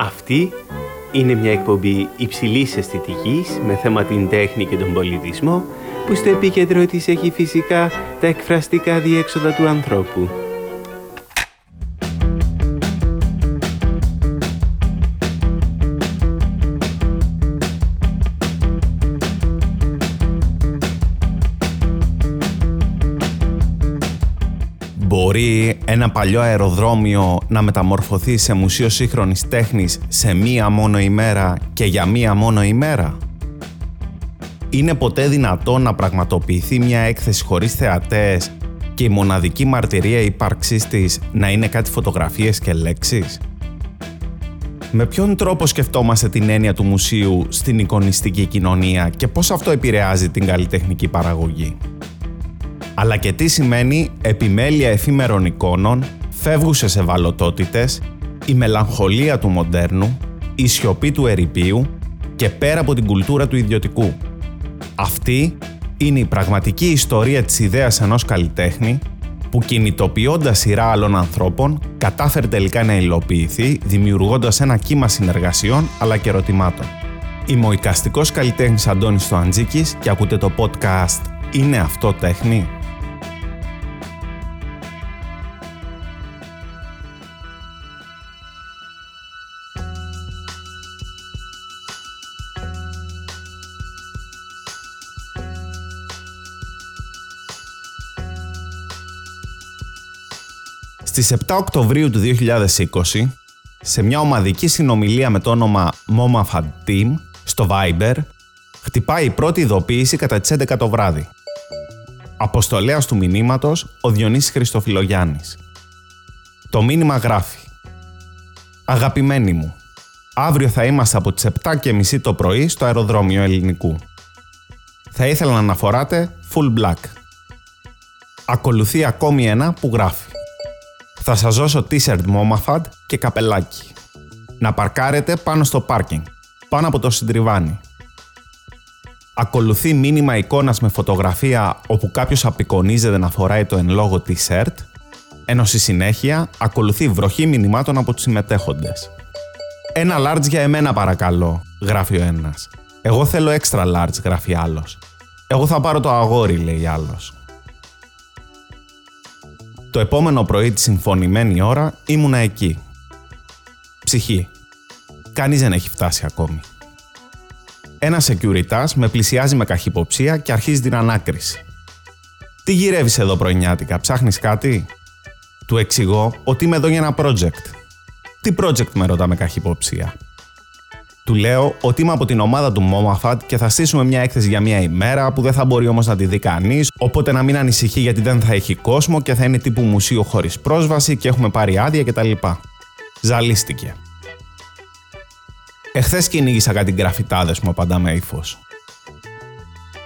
Αυτή είναι μια εκπομπή υψηλής αισθητικής με θέμα την τέχνη και τον πολιτισμό που στο επίκεντρο της έχει φυσικά τα εκφραστικά διέξοδα του ανθρώπου. Ένα παλιό αεροδρόμιο να μεταμορφωθεί σε μουσείο σύγχρονης τέχνης σε μία μόνο ημέρα και για μία μόνο ημέρα; Είναι ποτέ δυνατό να πραγματοποιηθεί μια έκθεση χωρίς θεατές και η μοναδική μαρτυρία ύπαρξής της να είναι κάτι φωτογραφίες και λέξεις; Με ποιον τρόπο σκεφτόμαστε την έννοια του μουσείου στην εικονιστική κοινωνία και πώς αυτό επηρεάζει την καλλιτεχνική παραγωγή; Αλλά και τι σημαίνει επιμέλεια εφήμερων εικόνων, φεύγουσες ευαλωτότητες, η μελαγχολία του μοντέρνου, η σιωπή του ερυπείου και πέρα από την κουλτούρα του ιδιωτικού. Αυτή είναι η πραγματική ιστορία της ιδέας ενός καλλιτέχνη που κινητοποιώντας σειρά άλλων ανθρώπων κατάφερε τελικά να υλοποιηθεί δημιουργώντας ένα κύμα συνεργασιών αλλά και ερωτημάτων. Είμαι ο οικαστικός καλλιτέχνης Αντώνης Στοαντζίκης και ακούτε το podcast «Είναι αυτό τέχνη» Στις 7 Οκτωβρίου του 2020, σε μια ομαδική συνομιλία με το όνομα Momafad Team στο Viber, χτυπάει η πρώτη ειδοποίηση κατά τις 11 το βράδυ. Αποστολέας του μηνύματος ο Διονύσης Χριστοφιλογιάννης. Το μήνυμα γράφει «Αγαπημένοι μου, αύριο θα είμαστε από τις 7.30 το πρωί στο αεροδρόμιο ελληνικού. Θα ήθελα να αναφοράτε full black». Ακολουθεί ακόμη ένα που γράφει θα σας δώσω t-shirt Momafad και καπελάκι. Να παρκάρετε πάνω στο πάρκινγκ, πάνω από το συντριβάνι. Ακολουθεί μήνυμα εικόνας με φωτογραφία όπου κάποιος απεικονίζεται να φοράει το εν λόγω t-shirt, ενώ στη συνέχεια ακολουθεί βροχή μηνυμάτων από τους συμμετέχοντες. Ένα large για εμένα παρακαλώ, γράφει ο ένας. Εγώ θέλω extra large, γράφει άλλος. Εγώ θα πάρω το αγόρι, λέει άλλος. Το επόμενο πρωί τη συμφωνημένη ώρα ήμουνα εκεί. Ψυχή. Κανείς δεν έχει φτάσει ακόμη. Ένας securitas με πλησιάζει με καχυποψία και αρχίζει την ανάκριση. Τι γυρεύεις εδώ πρωινιάτικα, ψάχνεις κάτι; Του εξηγώ ότι είμαι εδώ για ένα project. Τι project με ρωτά με καχυποψία; Του λέω ότι είμαι από την ομάδα του Momafat και θα στήσουμε μια έκθεση για μια ημέρα που δεν θα μπορεί όμως να τη δει κανείς, οπότε να μην ανησυχεί γιατί δεν θα έχει κόσμο και θα είναι τύπου μουσείο χωρίς πρόσβαση και έχουμε πάρει άδεια κτλ. Ζαλίστηκε. Εχθές κυνήγησα κάτι γραφιτάδε μου, απαντά με ύφος.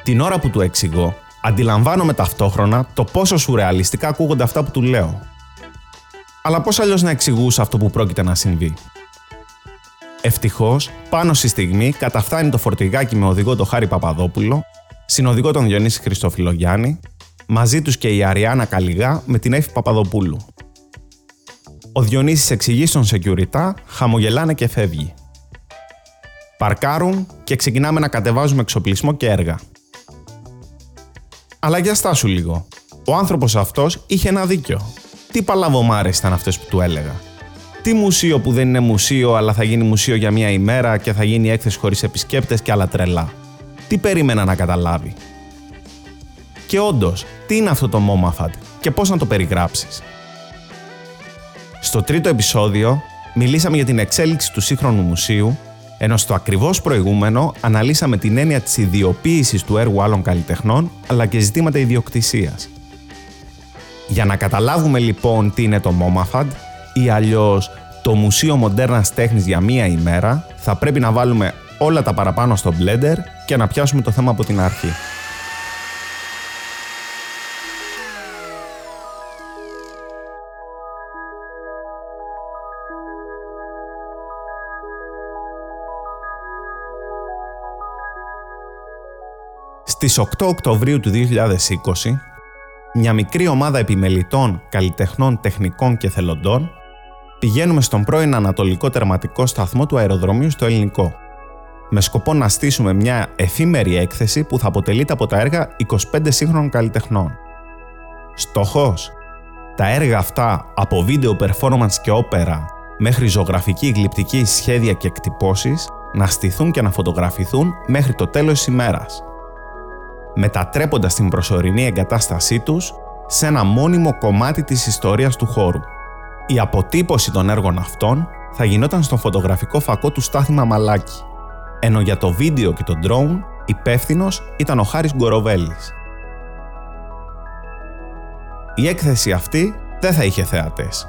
Την ώρα που του εξηγώ, αντιλαμβάνομαι ταυτόχρονα το πόσο σουρεαλιστικά ακούγονται αυτά που του λέω. Αλλά πώς αλλιώς να εξηγούσα αυτό που πρόκειται να συμβεί. Ευτυχώς, πάνω στη στιγμή καταφτάνει το φορτηγάκι με οδηγό τον Χάρη Παπαδόπουλο, συνοδηγό τον Διονύση Χριστοφιλογιάννη, μαζί τους και η Αριάννα Καλιγά με την Εύη Παπαδοπούλου. Ο Διονύσης εξηγεί στον Security, χαμογελάνε και φεύγει. Παρκάρουν και ξεκινάμε να κατεβάζουμε εξοπλισμό και έργα. Αλλά για στάσου λίγο. Ο άνθρωπος αυτός είχε ένα δίκιο. Τι παλαβομάρες ήταν αυτές που του έλεγα. Τι μουσείο που δεν είναι μουσείο, αλλά θα γίνει μουσείο για μία ημέρα και θα γίνει έκθεση χωρίς επισκέπτες και άλλα τρελά. Τι περίμενα να καταλάβει; Και όντως, τι είναι αυτό το Momafad και πώς να το περιγράψεις; Στο τρίτο επεισόδιο μιλήσαμε για την εξέλιξη του σύγχρονου μουσείου, ενώ στο ακριβώς προηγούμενο αναλύσαμε την έννοια της ιδιοποίησης του έργου άλλων καλλιτεχνών, αλλά και ζητήματα ιδιοκτησίας. Για να καταλάβουμε λοιπόν τι είναι το Momafad, ή αλλιώς το Μουσείο Μοντέρνας Τέχνης για μία ημέρα, θα πρέπει να βάλουμε όλα τα παραπάνω στο Blender και να πιάσουμε το θέμα από την αρχή. Στις 8 Οκτωβρίου του 2020, μια μικρή ομάδα επιμελητών, καλλιτεχνών, τεχνικών και θελοντών πηγαίνουμε στον πρώην Ανατολικό Τερματικό Σταθμό του Αεροδρομίου στο Ελληνικό, με σκοπό να στήσουμε μια εφήμερη έκθεση που θα αποτελείται από τα έργα 25 σύγχρονων καλλιτεχνών. Στόχος; Τα έργα αυτά από βίντεο performance και όπερα μέχρι ζωγραφική γλυπτική σχέδια και εκτυπώσεις να στηθούν και να φωτογραφηθούν μέχρι το τέλος της ημέρας, μετατρέποντας την προσωρινή εγκατάστασή τους σε ένα μόνιμο κομμάτι της ιστορίας του χώρου. Η αποτύπωση των έργων αυτών θα γινόταν στο φωτογραφικό φακό του Στάθη Μαλάκη, ενώ για το βίντεο και το drone υπεύθυνος ήταν ο Χάρης Γκοροβέλης. Η έκθεση αυτή δεν θα είχε θεατές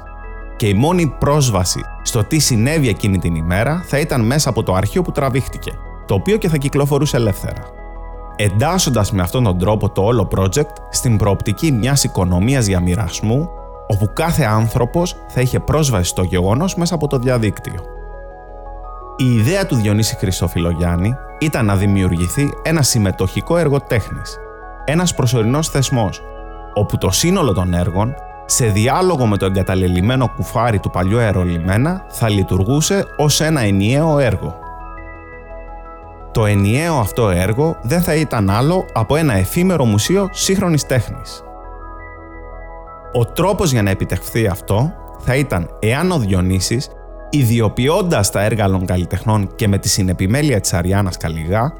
και η μόνη πρόσβαση στο τι συνέβη εκείνη την ημέρα θα ήταν μέσα από το αρχείο που τραβήχτηκε, το οποίο και θα κυκλοφορούσε ελεύθερα. Εντάσσοντας με αυτόν τον τρόπο το όλο project στην προοπτική μιας οικονομίας για μοιρασμού, όπου κάθε άνθρωπος θα είχε πρόσβαση στο γεγονός μέσα από το διαδίκτυο. Η ιδέα του Διονύση Χριστοφιλογιάννη ήταν να δημιουργηθεί ένα συμμετοχικό έργο τέχνης, ένας προσωρινός θεσμός, όπου το σύνολο των έργων, σε διάλογο με το εγκαταλελειμμένο κουφάρι του παλιού αερολιμένα, θα λειτουργούσε ως ένα ενιαίο έργο. Το ενιαίο αυτό έργο δεν θα ήταν άλλο από ένα εφήμερο μουσείο σύγχρονης τέχνης. Ο τρόπος για να επιτευχθεί αυτό θα ήταν εάν ο Διονύσης, ιδιοποιώντας τα έργα άλλων καλλιτεχνών και με τη συνεπιμέλεια της Αριάννας Καλιγά,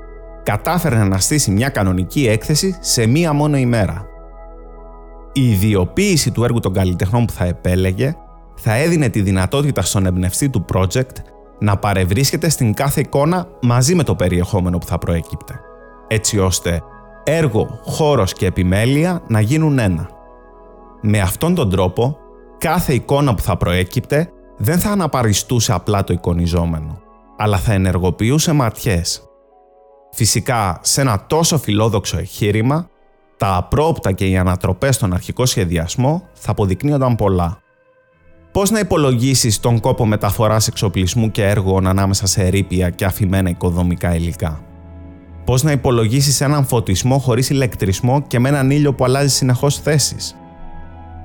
κατάφερε να στήσει μια κανονική έκθεση σε μία μόνο ημέρα. Η ιδιοποίηση του έργου των καλλιτεχνών που θα επέλεγε θα έδινε τη δυνατότητα στον εμπνευστή του project να παρευρίσκεται στην κάθε εικόνα μαζί με το περιεχόμενο που θα προέκυπτε, έτσι ώστε έργο, χώρος και επιμέλεια να γίνουν ένα. Με αυτόν τον τρόπο, κάθε εικόνα που θα προέκυπτε δεν θα αναπαριστούσε απλά το εικονιζόμενο, αλλά θα ενεργοποιούσε ματιές. Φυσικά, σε ένα τόσο φιλόδοξο εγχείρημα, τα απρόπτα και οι ανατροπές στον αρχικό σχεδιασμό θα αποδεικνύονταν πολλά. Πώς να υπολογίσεις τον κόπο μεταφοράς εξοπλισμού και έργων ανάμεσα σε ερήπια και αφημένα οικοδομικά υλικά; Πώς να υπολογίσεις έναν φωτισμό χωρίς ηλεκτρισμό και με έναν ήλιο που αλλάζει συνεχώς θέσεις;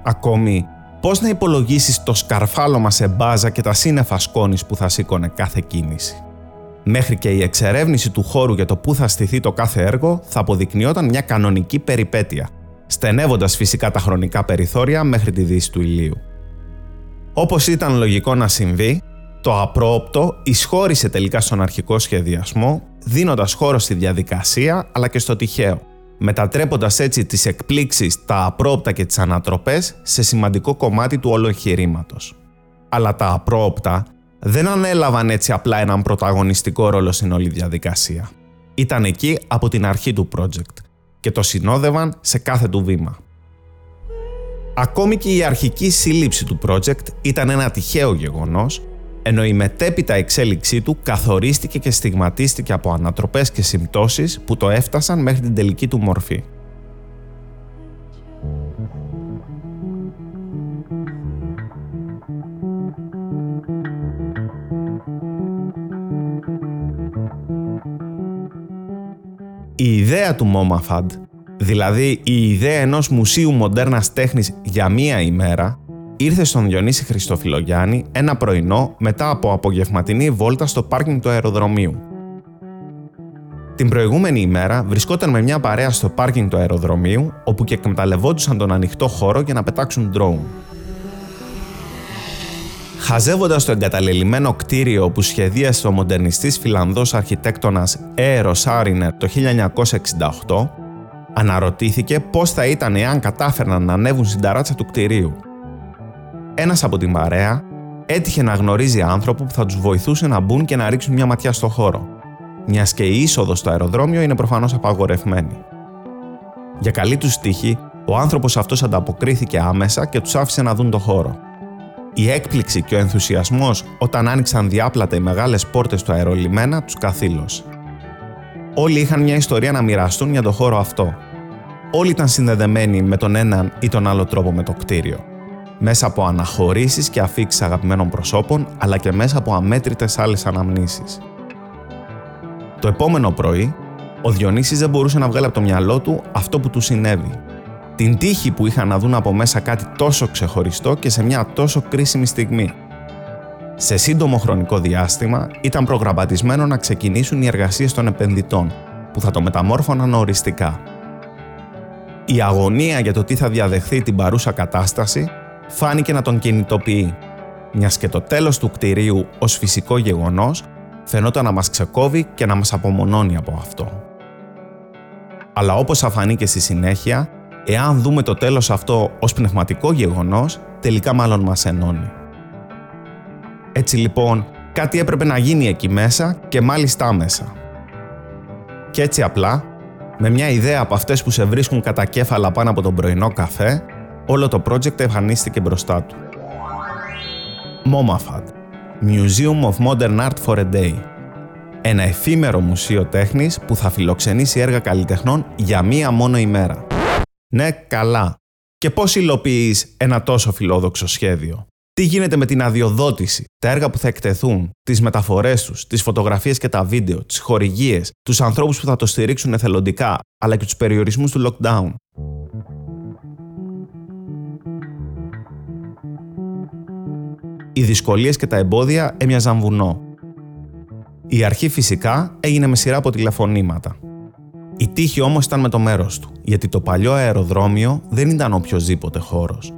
Ακόμη, πώς να υπολογίσεις το σκαρφάλωμα σε μπάζα και τα σύννεφα σκόνης που θα σήκωνε κάθε κίνηση; Μέχρι και η εξερεύνηση του χώρου για το πού θα στηθεί το κάθε έργο θα αποδεικνυόταν μια κανονική περιπέτεια, στενεύοντας φυσικά τα χρονικά περιθώρια μέχρι τη δύση του ηλίου. Όπως ήταν λογικό να συμβεί, το απρόοπτο εισχώρησε τελικά στον αρχικό σχεδιασμό, δίνοντας χώρο στη διαδικασία αλλά και στο τυχαίο, μετατρέποντας έτσι τις εκπλήξεις, τα απρόοπτα και τις ανατροπές σε σημαντικό κομμάτι του όλου εγχειρήματος. Αλλά τα απρόοπτα δεν ανέλαβαν έτσι απλά έναν πρωταγωνιστικό ρόλο στην όλη διαδικασία. Ήταν εκεί από την αρχή του project και το συνόδευαν σε κάθε του βήμα. Ακόμη και η αρχική σύλληψη του project ήταν ένα τυχαίο γεγονός, ενώ η μετέπειτα εξέλιξή του καθορίστηκε και στιγματίστηκε από ανατροπές και συμπτώσεις που το έφτασαν μέχρι την τελική του μορφή. Η ιδέα του MoMAFAD δηλαδή η ιδέα ενός μουσείου μοντέρνας τέχνης για μία ημέρα, ήρθε στον Διονύση Χριστοφιλογιάννη ένα πρωινό μετά από απογευματινή βόλτα στο πάρκινγκ του αεροδρομίου. Την προηγούμενη ημέρα βρισκόταν με μια παρέα στο πάρκινγκ του αεροδρομίου, όπου και εκμεταλλευόντουσαν τον ανοιχτό χώρο για να πετάξουν drone. Χαζεύοντας το εγκαταλελειμμένο κτίριο που σχεδίασε ο μοντερνιστής φιλανδός αρχιτέκτονας Έρο Σάρινερ το 1968, Αναρωτήθηκε πώς θα ήταν εάν κατάφερναν να ανέβουν στην ταράτσα του κτηρίου. Ένας από την παρέα έτυχε να γνωρίζει άνθρωπο που θα τους βοηθούσε να μπουν και να ρίξουν μια ματιά στο χώρο, μιας και η είσοδος στο αεροδρόμιο είναι προφανώς απαγορευμένη. Για καλή τους τύχη, ο άνθρωπος αυτός ανταποκρίθηκε άμεσα και τους άφησε να δουν το χώρο. Η έκπληξη και ο ενθουσιασμός όταν άνοιξαν διάπλατα οι μεγάλες πόρτες του αερολιμένα τους καθήλωσε. Όλοι είχαν μια ιστορία να μοιραστούν για το χώρο αυτό. Όλοι ήταν συνδεδεμένοι με τον έναν ή τον άλλο τρόπο με το κτίριο. Μέσα από αναχωρήσεις και αφήξεις αγαπημένων προσώπων, αλλά και μέσα από αμέτρητες άλλες αναμνήσεις. Το επόμενο πρωί, ο Διονύσης δεν μπορούσε να βγάλει από το μυαλό του αυτό που του συνέβη. Την τύχη που είχαν να δουν από μέσα κάτι τόσο ξεχωριστό και σε μια τόσο κρίσιμη στιγμή. Σε σύντομο χρονικό διάστημα ήταν προγραμματισμένο να ξεκινήσουν οι εργασίες των επενδυτών, που θα το μεταμόρφωναν οριστικά. Η αγωνία για το τι θα διαδεχθεί την παρούσα κατάσταση φάνηκε να τον κινητοποιεί, μιας και το τέλος του κτηρίου ως φυσικό γεγονός φαινόταν να μας ξεκόβει και να μας απομονώνει από αυτό. Αλλά όπως θα φανεί και στη συνέχεια, εάν δούμε το τέλος αυτό ως πνευματικό γεγονός, τελικά μάλλον μας ενώνει. Έτσι λοιπόν, κάτι έπρεπε να γίνει εκεί μέσα και μάλιστα άμεσα. Και έτσι απλά, με μια ιδέα από αυτές που σε βρίσκουν κατά κέφαλα πάνω από τον πρωινό καφέ, όλο το project εμφανίστηκε μπροστά του. MoMAFAD Museum of Modern Art for a Day ένα εφήμερο μουσείο τέχνης που θα φιλοξενήσει έργα καλλιτεχνών για μία μόνο ημέρα. Ναι, καλά. Και πώς υλοποιείς ένα τόσο φιλόδοξο σχέδιο; Τι γίνεται με την αδειοδότηση, τα έργα που θα εκτεθούν, τις μεταφορές τους, τις φωτογραφίες και τα βίντεο, τις χορηγίες, τους ανθρώπους που θα το στηρίξουν εθελοντικά, αλλά και τους περιορισμούς του lockdown; Οι δυσκολίες και τα εμπόδια έμοιαζαν βουνό. Η αρχή φυσικά έγινε με σειρά από τηλεφωνήματα. Η τύχη όμως ήταν με το μέρος του, γιατί το παλιό αεροδρόμιο δεν ήταν οποιοδήποτε χώρος.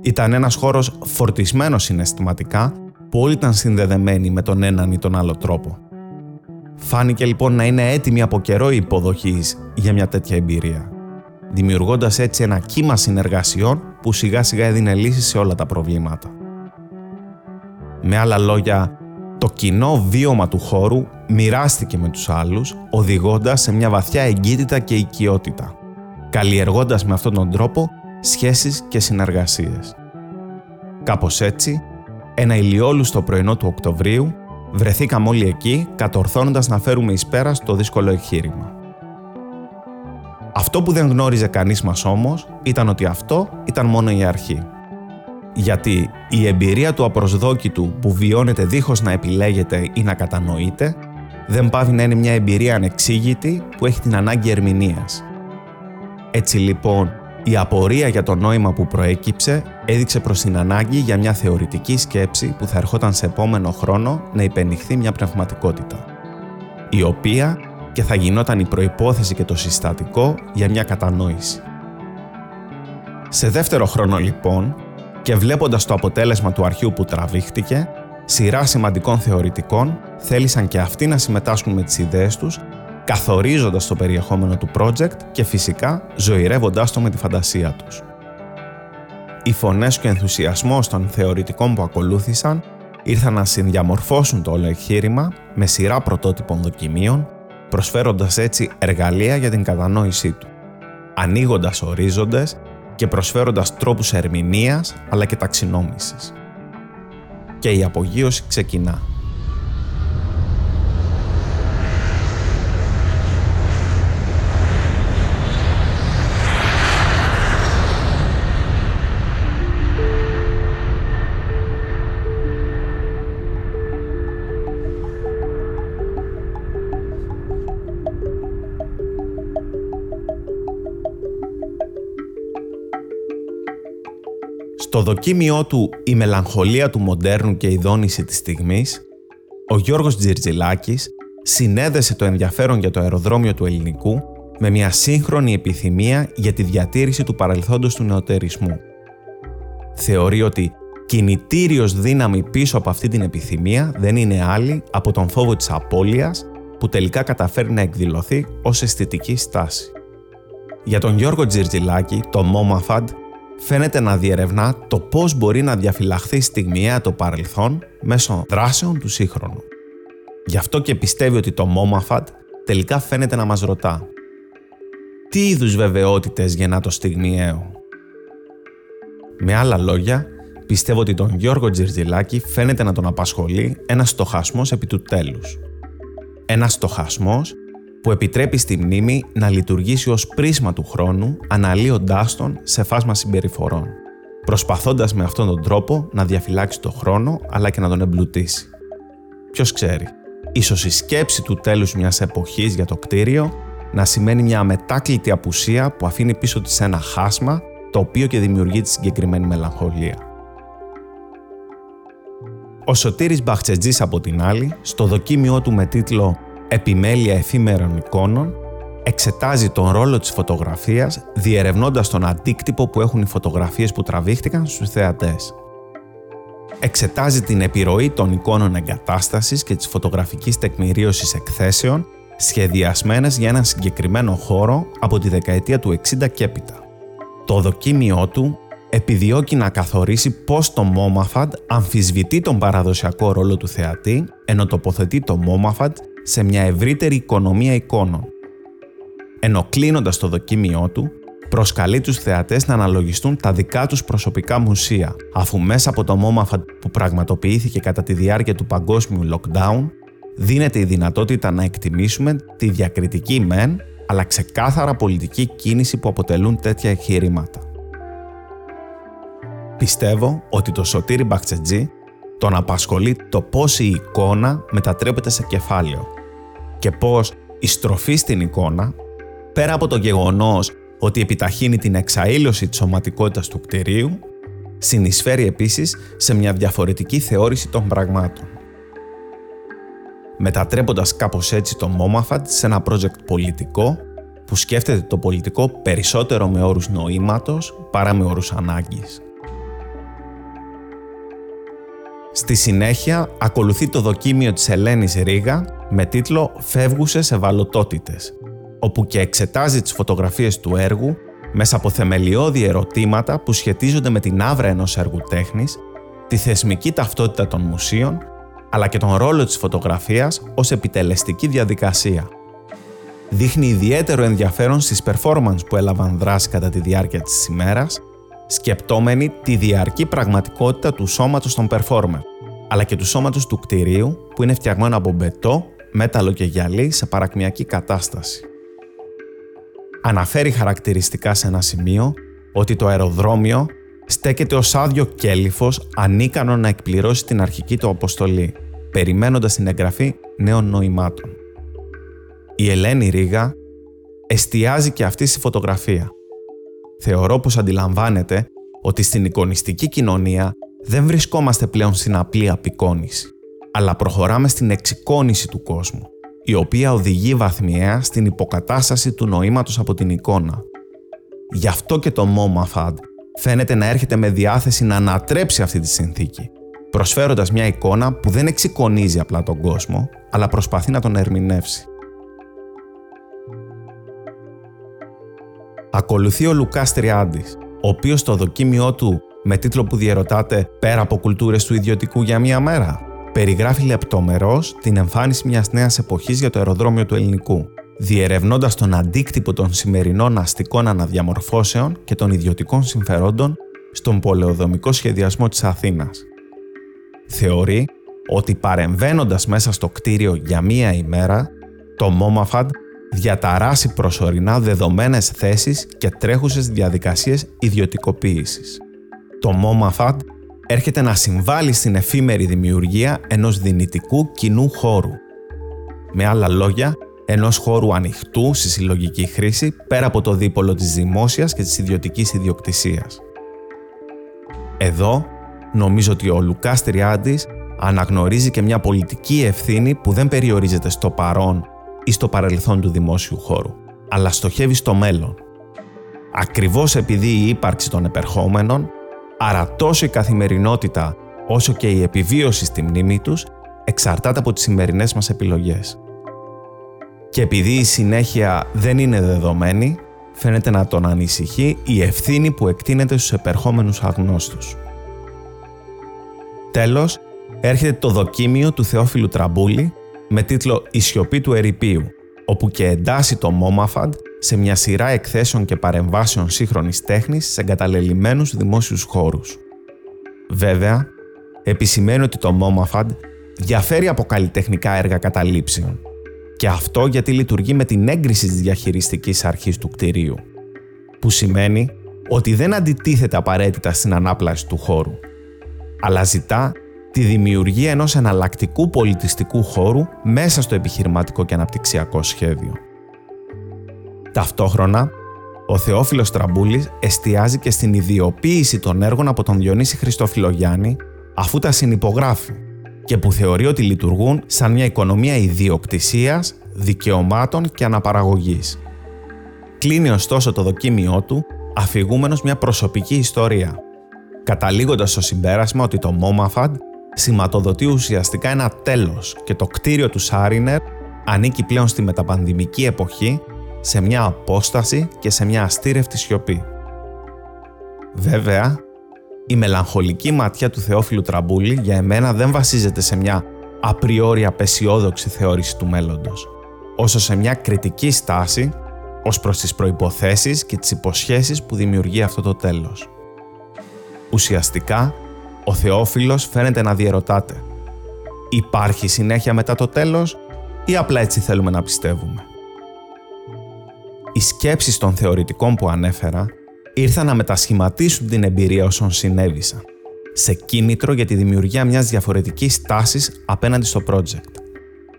Ήταν ένας χώρος φορτισμένος συναισθηματικά που όλοι ήταν συνδεδεμένοι με τον έναν ή τον άλλο τρόπο. Φάνηκε λοιπόν να είναι έτοιμη από καιρό η υποδοχής για μια τέτοια εμπειρία, δημιουργώντας έτσι ένα κύμα συνεργασιών που σιγά σιγά έδινε λύση σε όλα τα προβλήματα. Με άλλα λόγια, το κοινό βίωμα του χώρου μοιράστηκε με τους άλλους, οδηγώντας σε μια βαθιά εγκύτητα και οικειότητα, καλλιεργώντας με αυτόν τον τρόπο σχέσεις και συνεργασίες. Κάπως έτσι, ένα ηλιόλουστο πρωινό του Οκτωβρίου, βρεθήκαμε όλοι εκεί, κατορθώνοντας να φέρουμε εις πέρα στο δύσκολο εγχείρημα. Αυτό που δεν γνώριζε κανείς μας όμως, ήταν ότι αυτό ήταν μόνο η αρχή γιατί η εμπειρία του απροσδόκητου που βιώνεται δίχως να επιλέγεται ή να κατανοείται δεν πάβει να είναι μια εμπειρία ανεξήγητη που έχει την ανάγκη ερμηνείας. Έτσι λοιπόν, η απορία για το νόημα που προέκυψε έδειξε προς την ανάγκη για μια θεωρητική σκέψη που θα ερχόταν σε επόμενο χρόνο να υπενηχθεί μια πνευματικότητα, η οποία και θα γινόταν η προϋπόθεση και το συστατικό για μια κατανόηση. Σε δεύτερο χρόνο λοιπόν, και βλέποντας το αποτέλεσμα του αρχείου που τραβήχτηκε, σειρά σημαντικών θεωρητικών θέλησαν και αυτοί να συμμετάσχουν με τις ιδέες τους, καθορίζοντας το περιεχόμενο του project και φυσικά ζωηρεύοντάς το με τη φαντασία τους. Οι φωνές και ο ενθουσιασμός των θεωρητικών που ακολούθησαν ήρθαν να συνδιαμορφώσουν το όλο εγχείρημα με σειρά πρωτότυπων δοκιμίων, προσφέροντας έτσι εργαλεία για την κατανόησή του, ανοίγοντας ορίζοντες και προσφέροντας τρόπους ερμηνείας αλλά και ταξινόμησης. Και η απογείωση ξεκινά. Στο δοκίμιό του «Η μελαγχολία του μοντέρνου και η δόνηση της στιγμής», ο Γιώργος Τζιρτζιλάκης συνέδεσε το ενδιαφέρον για το αεροδρόμιο του ελληνικού με μια σύγχρονη επιθυμία για τη διατήρηση του παρελθόντος του νεοτερισμού. Θεωρεί ότι κινητήριος δύναμη πίσω από αυτή την επιθυμία δεν είναι άλλη από τον φόβο της απώλειας που τελικά καταφέρει να εκδηλωθεί ως αισθητική στάση. Για τον Γιώργο Τζιρτζιλάκη, το MoMAFAD φαίνεται να διερευνά το πώς μπορεί να διαφυλαχθεί στιγμιαία το παρελθόν μέσω δράσεων του σύγχρονου. Γι' αυτό και πιστεύει ότι το MoMAFAD τελικά φαίνεται να μας ρωτά τι είδους βεβαιότητες γεννά το στιγμιαίο; Με άλλα λόγια, πιστεύω ότι τον Γιώργο Τζιρτζιλάκη φαίνεται να τον απασχολεί ένας στοχασμός επί του τέλους. Ένας στοχασμός που επιτρέπει στη μνήμη να λειτουργήσει ως πρίσμα του χρόνου, αναλύοντάς τον σε φάσμα συμπεριφορών, προσπαθώντας με αυτόν τον τρόπο να διαφυλάξει το χρόνο αλλά και να τον εμπλουτίσει. Ποιος ξέρει, ίσως η σκέψη του τέλους μιας εποχής για το κτίριο να σημαίνει μια αμετάκλητη απουσία που αφήνει πίσω της ένα χάσμα το οποίο και δημιουργεί τη συγκεκριμένη μελαγχολία. Ο Σωτήρης Μπαχτσετζής από την άλλη, στο δοκίμιό του με τίτλο «Επιμέλεια εφήμερων εικόνων», εξετάζει τον ρόλο της φωτογραφίας διερευνώντας τον αντίκτυπο που έχουν οι φωτογραφίες που τραβήχτηκαν στους θεατές. Εξετάζει την επιρροή των εικόνων εγκατάστασης και της φωτογραφικής τεκμηρίωσης εκθέσεων σχεδιασμένες για έναν συγκεκριμένο χώρο από τη δεκαετία του 60 και έπειτα. Το δοκίμιό του επιδιώκει να καθορίσει πώς το Μόμαφαντ αμφισβητεί τον παραδοσιακό ρόλο του θεατή ενώ τοποθετεί το Μόμαφαντ σε μια ευρύτερη οικονομία εικόνων. Ενώ κλείνοντα το δοκίμιό του, προσκαλεί τους θεατές να αναλογιστούν τα δικά τους προσωπικά μουσεία, αφού μέσα από το Μόμαφαντ που πραγματοποιήθηκε κατά τη διάρκεια του παγκόσμιου lockdown, δίνεται η δυνατότητα να εκτιμήσουμε τη διακριτική μεν, αλλά ξεκάθαρα πολιτική κίνηση που αποτελούν τέτοια εγχειρήματα. Πιστεύω ότι το Σωτήρι Μπαχτσετζή τον απασχολεί το πώς η εικόνα μετατρέπεται σε κεφάλαιο και πώς η στροφή στην εικόνα, πέρα από το γεγονός ότι επιταχύνει την εξαήλωση της σωματικότητας του κτηρίου, συνεισφέρει επίσης σε μια διαφορετική θεώρηση των πραγμάτων. Μετατρέποντας κάπως έτσι το Μόμαφαντ σε ένα project πολιτικό που σκέφτεται το πολιτικό περισσότερο με όρους νοήματος παρά με όρους ανάγκης. Στη συνέχεια ακολουθεί το δοκίμιο της Ελένης Ρίγα με τίτλο «Φεύγουσες ευαλωτότητες», όπου και εξετάζει τις φωτογραφίες του έργου μέσα από θεμελιώδη ερωτήματα που σχετίζονται με την άβρα ενός έργου τέχνης, τη θεσμική ταυτότητα των μουσείων, αλλά και τον ρόλο της φωτογραφίας ως επιτελεστική διαδικασία. Δείχνει ιδιαίτερο ενδιαφέρον στις performance που έλαβαν δράση κατά τη διάρκεια της ημέρας σκεπτόμενοι τη διαρκή πραγματικότητα του σώματος των performer, αλλά και του σώματος του κτηρίου που είναι φτιαγμένο από μπετό, μέταλλο και γυαλί σε παρακμιακή κατάσταση. Αναφέρει χαρακτηριστικά σε ένα σημείο ότι το αεροδρόμιο στέκεται ως άδειο κέλυφος ανίκανο να εκπληρώσει την αρχική του αποστολή, περιμένοντας την εγγραφή νέων νοημάτων. Η Ελένη Ρίγα εστιάζει και αυτή στη φωτογραφία, Θεωρώ πως αντιλαμβάνεται ότι στην εικονιστική κοινωνία δεν βρισκόμαστε πλέον στην απλή απεικόνηση, αλλά προχωράμε στην εξεικόνηση του κόσμου, η οποία οδηγεί βαθμιαία στην υποκατάσταση του νοήματος από την εικόνα. Γι' αυτό και το MoMA φαίνεται να έρχεται με διάθεση να ανατρέψει αυτή τη συνθήκη, προσφέροντας μια εικόνα που δεν εξεικονίζει απλά τον κόσμο, αλλά προσπαθεί να τον ερμηνεύσει. Ακολουθεί ο Λουκάς Τριάντης, ο οποίος στο δοκίμιό του με τίτλο που διαρωτάται «Πέρα από κουλτούρες του ιδιωτικού για μία μέρα» περιγράφει λεπτομερώς την εμφάνιση μιας νέας εποχής για το αεροδρόμιο του ελληνικού, διερευνώντας τον αντίκτυπο των σημερινών αστικών αναδιαμορφώσεων και των ιδιωτικών συμφερόντων στον πολεοδομικό σχεδιασμό της Αθήνας. Θεωρεί ότι παρεμβαίνοντας μέσα στο κτίριο για μία ημέρα, το Μόμαφαντ διαταράσει προσωρινά δεδομένες θέσεις και τρέχουσες διαδικασίες ιδιωτικοποίησης. Το MoMAFAD έρχεται να συμβάλλει στην εφήμερη δημιουργία ενός δυνητικού κοινού χώρου. Με άλλα λόγια, ενός χώρου ανοιχτού στη συλλογική χρήση πέρα από το δίπολο της δημόσιας και της ιδιωτικής ιδιοκτησίας. Εδώ, νομίζω ότι ο Λουκάς Τριάντης αναγνωρίζει και μια πολιτική ευθύνη που δεν περιορίζεται στο παρόν ή στο παρελθόν του δημόσιου χώρου, αλλά στοχεύει στο μέλλον. Ακριβώς επειδή η ύπαρξη των επερχόμενων, άρα τόσο η καθημερινότητα όσο και η επιβίωση στη μνήμη τους, εξαρτάται από τις σημερινές μας επιλογές. Και επειδή η συνέχεια δεν είναι δεδομένη, φαίνεται να τον ανησυχεί η ευθύνη που εκτείνεται στους επερχόμενους αγνώστους. Τέλος, έρχεται το δοκίμιο του Θεόφιλου Τραμπούλη με τίτλο «Η σιωπή του ερυπείου», όπου και εντάσσει το Μόμαφαντ σε μια σειρά εκθέσεων και παρεμβάσεων σύγχρονης τέχνης σε εγκαταλελειμμένους δημόσιους χώρους. Βέβαια, επισημαίνει ότι το Μόμαφαντ διαφέρει από καλλιτεχνικά έργα καταλήψεων και αυτό γιατί λειτουργεί με την έγκριση της διαχειριστικής αρχής του κτηρίου, που σημαίνει ότι δεν αντιτίθεται απαραίτητα στην ανάπλαση του χώρου, αλλά ζητά τη δημιουργία ενός εναλλακτικού πολιτιστικού χώρου μέσα στο επιχειρηματικό και αναπτυξιακό σχέδιο. Ταυτόχρονα, ο Θεόφιλος Τραμπούλης εστιάζει και στην ιδιοποίηση των έργων από τον Διονύση Χριστοφιλογιάννη αφού τα συνυπογράφει, και που θεωρεί ότι λειτουργούν σαν μια οικονομία ιδιοκτησίας, δικαιωμάτων και αναπαραγωγής. Κλείνει ωστόσο το δοκίμιό του αφηγούμενος μια προσωπική ιστορία, καταλήγοντας στο συμπέρασμα ότι το Momafad σηματοδοτεί ουσιαστικά ένα τέλος και το κτίριο του Σάρινερ ανήκει πλέον στη μεταπανδημική εποχή σε μια απόσταση και σε μια αστήρευτη σιωπή. Βέβαια, η μελαγχολική ματιά του Θεόφιλου Τραμπούλη για εμένα δεν βασίζεται σε μια απριόρι απεσιόδοξη θεώρηση του μέλλοντος, όσο σε μια κριτική στάση ως προς τις προϋποθέσεις και τις υποσχέσεις που δημιουργεί αυτό το τέλος. Ουσιαστικά, ο Θεόφιλος φαίνεται να διερωτάται «Υπάρχει συνέχεια μετά το τέλος ή απλά έτσι θέλουμε να πιστεύουμε» οι σκέψεις των θεωρητικών που ανέφερα ήρθαν να μετασχηματίσουν την εμπειρία όσων συνέβησαν, σε κίνητρο για τη δημιουργία μιας διαφορετικής τάσης απέναντι στο project.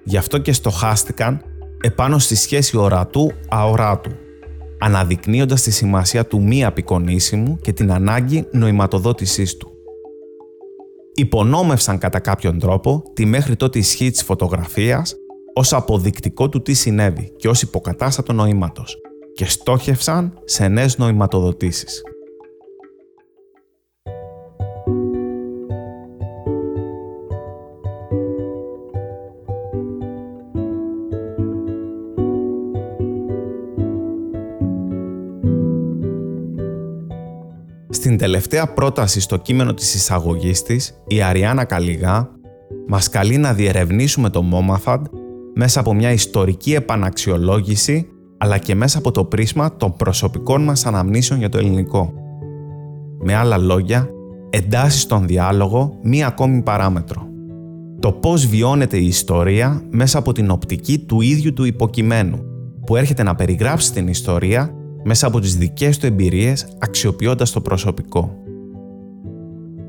Γι' αυτό και στοχάστηκαν επάνω στη σχέση ορατού-αοράτου, αναδεικνύοντας τη σημασία του μη απεικονίσιμου και την ανάγκη νοηματοδότησής του. Υπονόμευσαν κατά κάποιον τρόπο τη μέχρι τότε ισχύ της φωτογραφίας ως αποδεικτικό του τι συνέβη και ως υποκατάστατο νοήματος, και στόχευσαν σε νέες νοηματοδοτήσεις. Τελευταία πρόταση στο κείμενο της εισαγωγής της, η Αριάννα Καλιγά μας καλεί να διερευνήσουμε το Μόμαφαντ μέσα από μια ιστορική επαναξιολόγηση αλλά και μέσα από το πρίσμα των προσωπικών μας αναμνήσεων για το ελληνικό. Με άλλα λόγια, εντάσσει στον διάλογο μία ακόμη παράμετρο. Το πώς βιώνεται η ιστορία μέσα από την οπτική του ίδιου του υποκειμένου, που έρχεται να περιγράψει την ιστορία μέσα από τις δικές του εμπειρίες αξιοποιώντας το προσωπικό.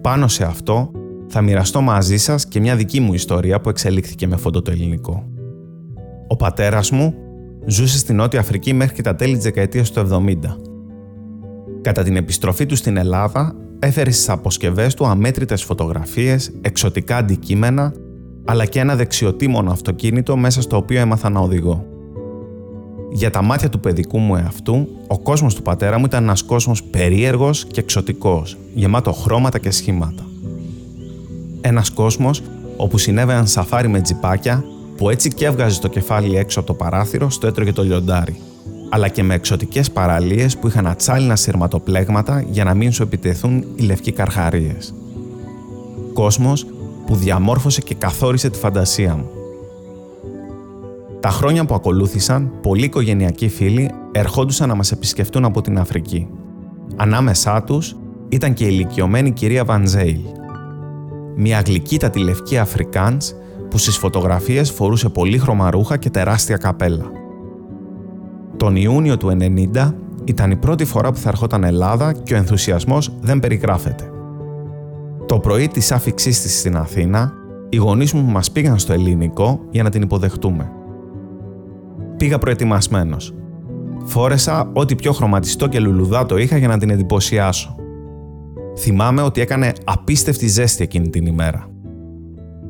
Πάνω σε αυτό θα μοιραστώ μαζί σας και μια δική μου ιστορία που εξελίχθηκε με φόντο το ελληνικό. Ο πατέρας μου ζούσε στην Νότια Αφρική μέχρι και τα τέλη της δεκαετίας του 70. Κατά την επιστροφή του στην Ελλάδα, έφερε στις αποσκευές του αμέτρητες φωτογραφίες, εξωτικά αντικείμενα, αλλά και ένα δεξιοτήμονο αυτοκίνητο μέσα στο οποίο έμαθα να οδηγώ. Για τα μάτια του παιδικού μου εαυτού, ο κόσμος του πατέρα μου ήταν ένας κόσμος περίεργος και εξωτικός, γεμάτο χρώματα και σχήματα. Ένας κόσμος όπου συνέβαιναν σαφάρι με τζιπάκια, που έτσι και έβγαζε το κεφάλι έξω από το παράθυρο στο έτρωγε το λιοντάρι, αλλά και με εξωτικές παραλίες που είχαν ατσάλινα σειρματοπλέγματα για να μην σου επιτεθούν οι λευκοί καρχαρίες. Κόσμος που διαμόρφωσε και καθόρισε τη φαντασία μου. Τα χρόνια που ακολούθησαν, πολλοί οικογενειακοί φίλοι ερχόντουσαν να μας επισκεφτούν από την Αφρική. Ανάμεσά τους ήταν και η ηλικιωμένη κυρία Βανζέιλ. Μια γλυκύτατη λευκή Αφρικάνς που στις φωτογραφίες φορούσε πολύχρωμα ρούχα και τεράστια καπέλα. Τον Ιούνιο του 90 ήταν η πρώτη φορά που θα ερχόταν Ελλάδα και ο ενθουσιασμός δεν περιγράφεται. Το πρωί της άφηξής της στην Αθήνα, οι γονείς μου μας πήγαν στο ελληνικό για να την υποδεχτούμε. Πήγα προετοιμασμένος. Φόρεσα ό,τι πιο χρωματιστό και λουλουδάτο είχα για να την εντυπωσιάσω. Θυμάμαι ότι έκανε απίστευτη ζέστη εκείνη την ημέρα.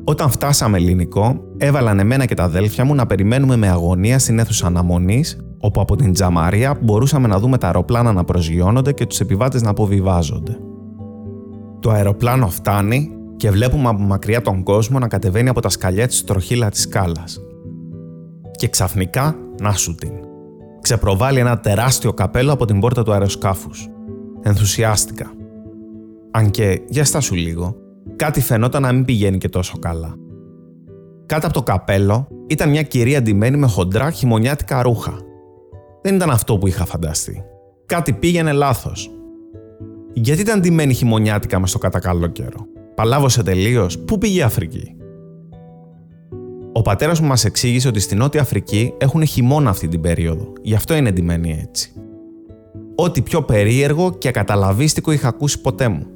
Όταν φτάσαμε ελληνικό, έβαλαν εμένα και τα αδέλφια μου να περιμένουμε με αγωνία στην αίθουσα αναμονής, όπου από την τζαμαρία μπορούσαμε να δούμε τα αεροπλάνα να προσγειώνονται και τους επιβάτες να αποβιβάζονται. Το αεροπλάνο φτάνει και βλέπουμε από μακριά τον κόσμο να κατεβαίνει από τα σκαλιά της τροχύλα της σκάλας. Και ξαφνικά, να σου την. Ξεπροβάλλει ένα τεράστιο καπέλο από την πόρτα του αεροσκάφους. Ενθουσιάστηκα. Αν και, για στάσου λίγο, κάτι φαινόταν να μην πηγαίνει και τόσο καλά. Κάτω από το καπέλο ήταν μια κυρία ντυμένη με χοντρά χειμωνιάτικα ρούχα. Δεν ήταν αυτό που είχα φανταστεί. Κάτι πήγαινε λάθος. Γιατί ήταν ντυμένη χειμωνιάτικα μες στο κατακαλό καιρό; Παλάβωσε τελείως; Πού πήγε η Αφρική; Ο πατέρας μου μας εξήγησε ότι στη Νότια Αφρική έχουν χειμώνα αυτή την περίοδο. Γι' αυτό είναι ντυμένη έτσι. Ό,τι πιο περίεργο και ακαταλαβίστικο είχα ακούσει ποτέ μου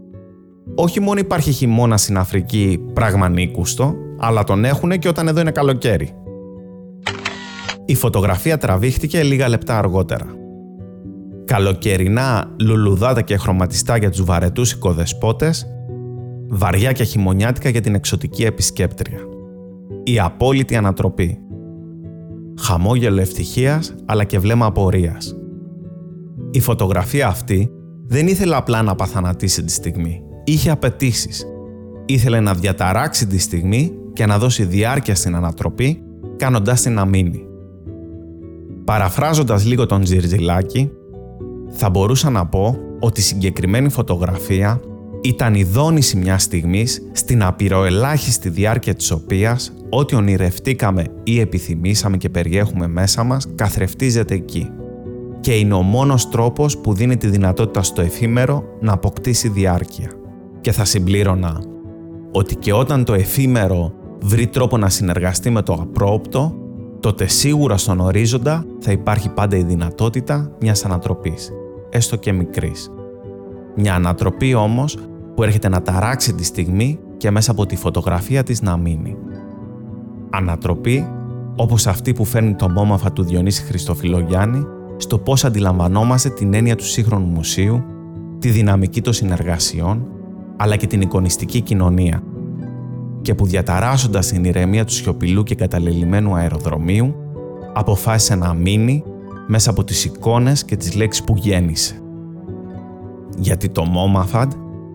όχι μόνο υπάρχει χειμώνα στην Αφρική πράγμα νίκουστο, αλλά τον έχουν και όταν εδώ είναι καλοκαίρι. Η φωτογραφία τραβήχτηκε λίγα λεπτά αργότερα. Καλοκαιρινά λουλουδάτα και χρωματιστά για τους βαρετούς οικοδεσπότες, βαριά και χειμωνιάτικα για την εξωτική επισκέπτρια. Η απόλυτη ανατροπή. Χαμόγελο ευτυχίας αλλά και βλέμμα απορίας. Η φωτογραφία αυτή δεν ήθελε απλά να παθανατήσει τη στιγμή. Είχε απαιτήσεις. Ήθελε να διαταράξει τη στιγμή και να δώσει διάρκεια στην ανατροπή, κάνοντάς την να μείνει. Παραφράζοντας λίγο τον Τζιρτζιλάκη, θα μπορούσα να πω ότι η συγκεκριμένη φωτογραφία ήταν η δόνηση μιας στιγμής στην απειροελάχιστη διάρκεια της οποίας ό,τι ονειρευτήκαμε ή επιθυμήσαμε και περιέχουμε μέσα μας καθρεφτίζεται εκεί. Και είναι ο μόνος τρόπος που δίνει τη δυνατότητα στο εφήμερο να αποκτήσει διάρκεια. Και θα συμπλήρωνα ότι και όταν το εφήμερο βρει τρόπο να συνεργαστεί με το απρόοπτο, τότε σίγουρα στον ορίζοντα θα υπάρχει πάντα η δυνατότητα μιας ανατροπής, έστω και μικρής. Μια ανατροπή όμως που έρχεται να ταράξει τη στιγμή και μέσα από τη φωτογραφία της να μείνει. Ανατροπή όπως αυτή που φέρνει το μόμαφα του Διονύση Χριστοφιλογιάννη στο πώς αντιλαμβανόμαστε την έννοια του σύγχρονου μουσείου, τη δυναμική των συνεργασιών, αλλά και την εικονιστική κοινωνία και που διαταράσσοντας την ηρεμία του σιωπηλού και καταλελειμμένου αεροδρομίου, αποφάσισε να μείνει μέσα από τις εικόνες και τις λέξεις που γέννησε. Γιατί το Μόμαφαντ,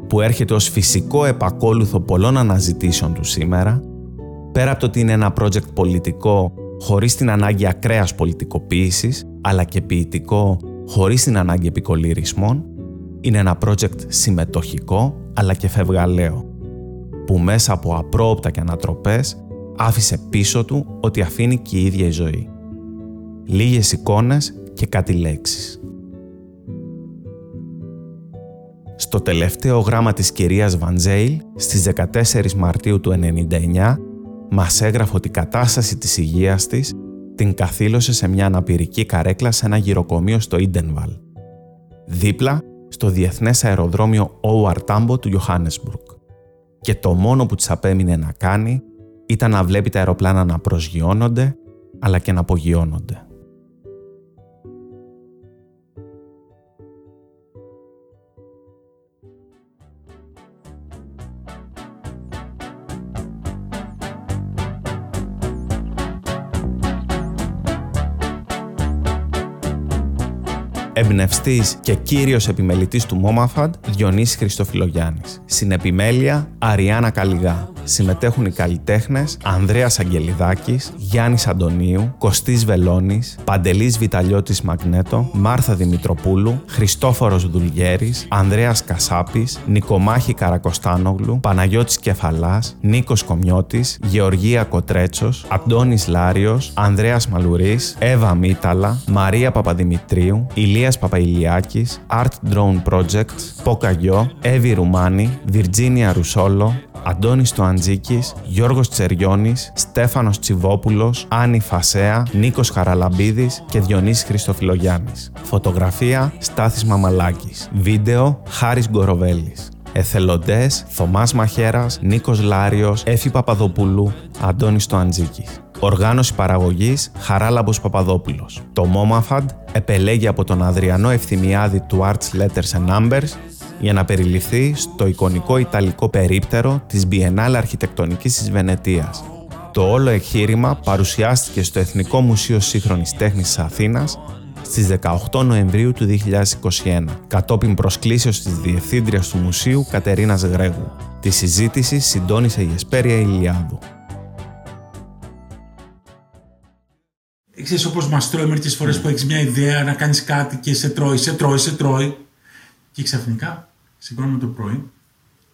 που έρχεται ως φυσικό επακόλουθο πολλών αναζητήσεων του σήμερα, πέρα από το ότι είναι ένα project πολιτικό χωρίς την ανάγκη ακραίας πολιτικοποίησης, αλλά και ποιητικό χωρίς την ανάγκη επικολυρισμών, είναι ένα project συμμετοχικό αλλά και φευγαλαίο, που μέσα από απρόοπτα και ανατροπές άφησε πίσω του ότι αφήνει και η ίδια η ζωή. Λίγες εικόνες και κάτι λέξεις. Στο τελευταίο γράμμα της κυρίας Βαντζέιλ, στις 14 Μαρτίου του 1999, μας έγραφε ότι η κατάσταση της υγείας της την καθήλωσε σε μια αναπηρική καρέκλα σε ένα γυροκομείο στο Ιντενβαλ. Δίπλα στο διεθνές αεροδρόμιο Όουαρ Tambo του Johannesburg. Και το μόνο που της απέμεινε να κάνει ήταν να βλέπει τα αεροπλάνα να προσγειώνονται αλλά και να απογειώνονται. Εμπνευστής και κύριος επιμελητής του Μόμαφαντ, Διονύσης Χριστοφιλογιάννης. Στην Αριάννα Καλιγά συμμετέχουν οι καλλιτέχνες Ανδρέας Αγγελιδάκης, Γιάννης Αντωνίου, Κωστής Βελώνης, Παντελής Βιταλιώτης Μαγνέτο, Μάρθα Δημητροπούλου, Χριστόφορος Δουλγέρης, Ανδρέας Κασάπης, Νικομάχη Καρακοστάνογλου, Παναγιώτης Κεφαλάς, Νίκος Κομιώτης, Γεωργία Κοτρέτσος, Αντώνης Λάριος, Ανδρέας Μαλουρής, Εύα Μίταλα, Μαρία Παπαδημητρίου, Ηλίας Παπαϊλιάκης, Art Drone Projects, Ποκαγιό, Εύη Ρουμάνη, Βιρτζίνια Ρουσόλο, Αντώνης Τοαντζίκης, Γιώργος Τσεριώνης, Στέφανος Τσιβόπουλος, Άννη Φασέα, Νίκος Χαραλαμπίδης και Διονύσης Χριστοφιλογιάννης. Φωτογραφία Στάθης Μαμαλάκης. Βίντεο Χάρης Γκοροβέλης. Εθελοντές Θωμάς Μαχέρας, Νίκος Λάριος, Έφη Παπαδοπούλου, Αντώνης Τοαντζίκης. Οργάνωση παραγωγής Χαράλαμπος Παπαδόπουλος. Το Μόμαφαντ επελέγει από τον Αδριανό Ευθυμιάδη του Arts Letters and Numbers για να περιληφθεί στο εικονικό Ιταλικό περίπτερο της Biennale Αρχιτεκτονικής της Βενετίας. Το όλο εγχείρημα παρουσιάστηκε στο Εθνικό Μουσείο Σύγχρονης Τέχνης της Αθήνας στις 18 Νοεμβρίου του 2021, κατόπιν προσκλήσεως της Διευθύντριας του Μουσείου Κατερίνας Γρέγου. Τη συζήτηση συντόνισε η Εσπέρια Ηλιάδου. Ξέρεις όπως μας τρώει μερικές φορές που έχεις μια ιδέα να κάνεις κάτι και σε τρώει, σε τρώει, σε τρώει και ξαφνικά σηκώνομαι το πρωί,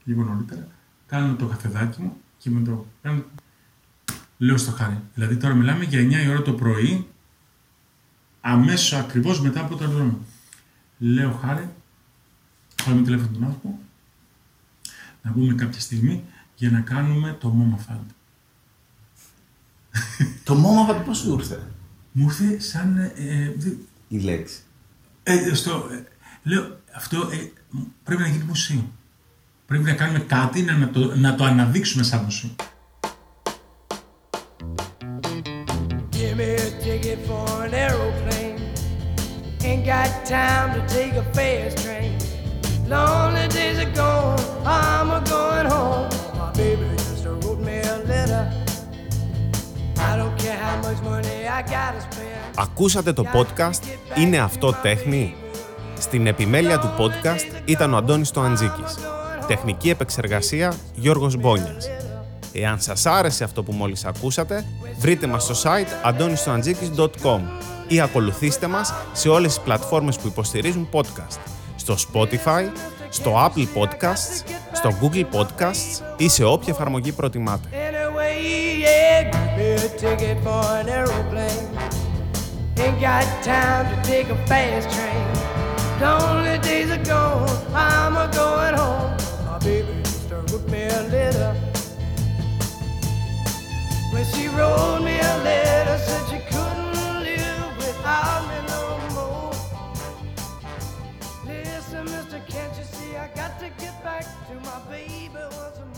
λίγο νωρίτερα, κάνω το καφεδάκι μου και με το κάνω... Λέω στο χάρη. Δηλαδή τώρα μιλάμε για 9 η ώρα το πρωί, αμέσως ακριβώς μετά από το αεροδρόμιο. Λέω χάρη, με τηλέφωνο τον άνθρωπο, να πούμε κάποια στιγμή για να κάνουμε το Moma το Moma πώς σου ήρθε; Μου ήρθε σαν... Ε, ε η λέξη. Ε, στο, ε, λέω, αυτό ε, Πρέπει να γίνει ποσό. Πρέπει να κάνουμε κάτι να το αναδείξουμε σαν ποσό. Ακούσατε το podcast. Είναι αυτό τέχνη. Στην επιμέλεια του podcast ήταν ο Αντώνης Τοαντζίκης. Τεχνική επεξεργασία Γιώργος Μπόνιας. Εάν σας άρεσε αυτό που μόλις ακούσατε, βρείτε μας στο site antonistoantζίκης.com ή ακολουθήστε μας σε όλες τις πλατφόρμες που υποστηρίζουν podcast. Στο Spotify, στο Apple Podcasts, στο Google Podcasts ή σε όποια εφαρμογή προτιμάτε. Lonely days are gone, I'm a going home. My baby to wrote me a letter. When she wrote me a letter, said she couldn't live without me no more. Listen, mister, can't you see I got to get back to my baby once more?